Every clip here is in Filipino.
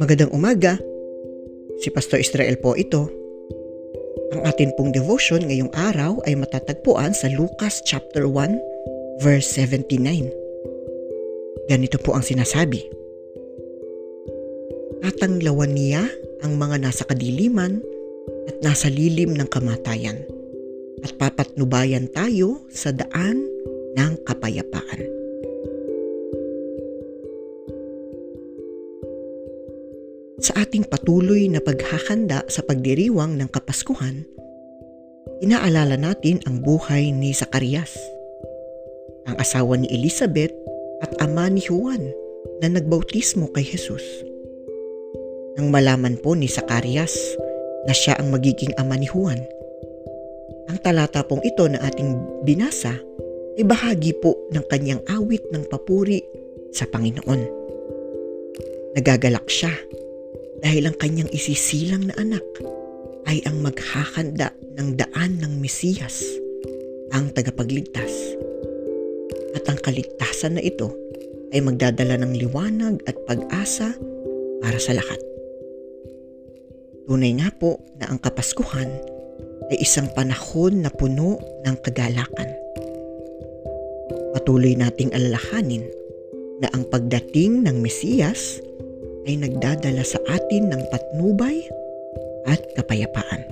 Magandang umaga. Si Pastor Israel po ito. Ang atin pong devotion ngayong araw ay matatagpuan sa Lucas chapter 1 verse 79. Ganito po ang sinasabi. Tatanglawan niya ang mga nasa kadiliman at nasa lilim ng kamatayan at papatnubayan tayo sa daan ng kapayapaan. Sa ating patuloy na paghahanda sa pagdiriwang ng Kapaskuhan, inaalala natin ang buhay ni Zacarias, ang asawa ni Elizabeth at ama ni Juan na nagbautismo kay Jesus. Nang malaman po ni Zacarias na siya ang magiging ama ni Juan, ang talata pong ito na ating binasa ay bahagi po ng kanyang awit ng papuri sa Panginoon. Nagagalak siya dahil ang kanyang isisilang na anak ay ang maghahanda ng daan ng Mesiyas, ang tagapagligtas. At ang kaligtasan na ito ay magdadala ng liwanag at pag-asa para sa lahat. Tunay nga po na ang Kapaskuhan ay isang panahon na puno ng kagalakan. Patuloy nating alalahanin na ang pagdating ng Mesiyas ay nagdadala sa atin ng patnubay at kapayapaan.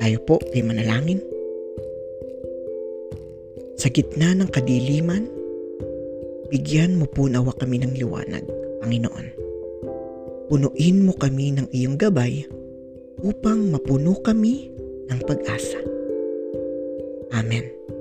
Tayo po ay manalangin. Sa gitna ng kadiliman, bigyan mo po nawa kami ng liwanag, Panginoon. Punuin mo kami ng iyong gabay upang mapuno kami ng pag-asa. Amen.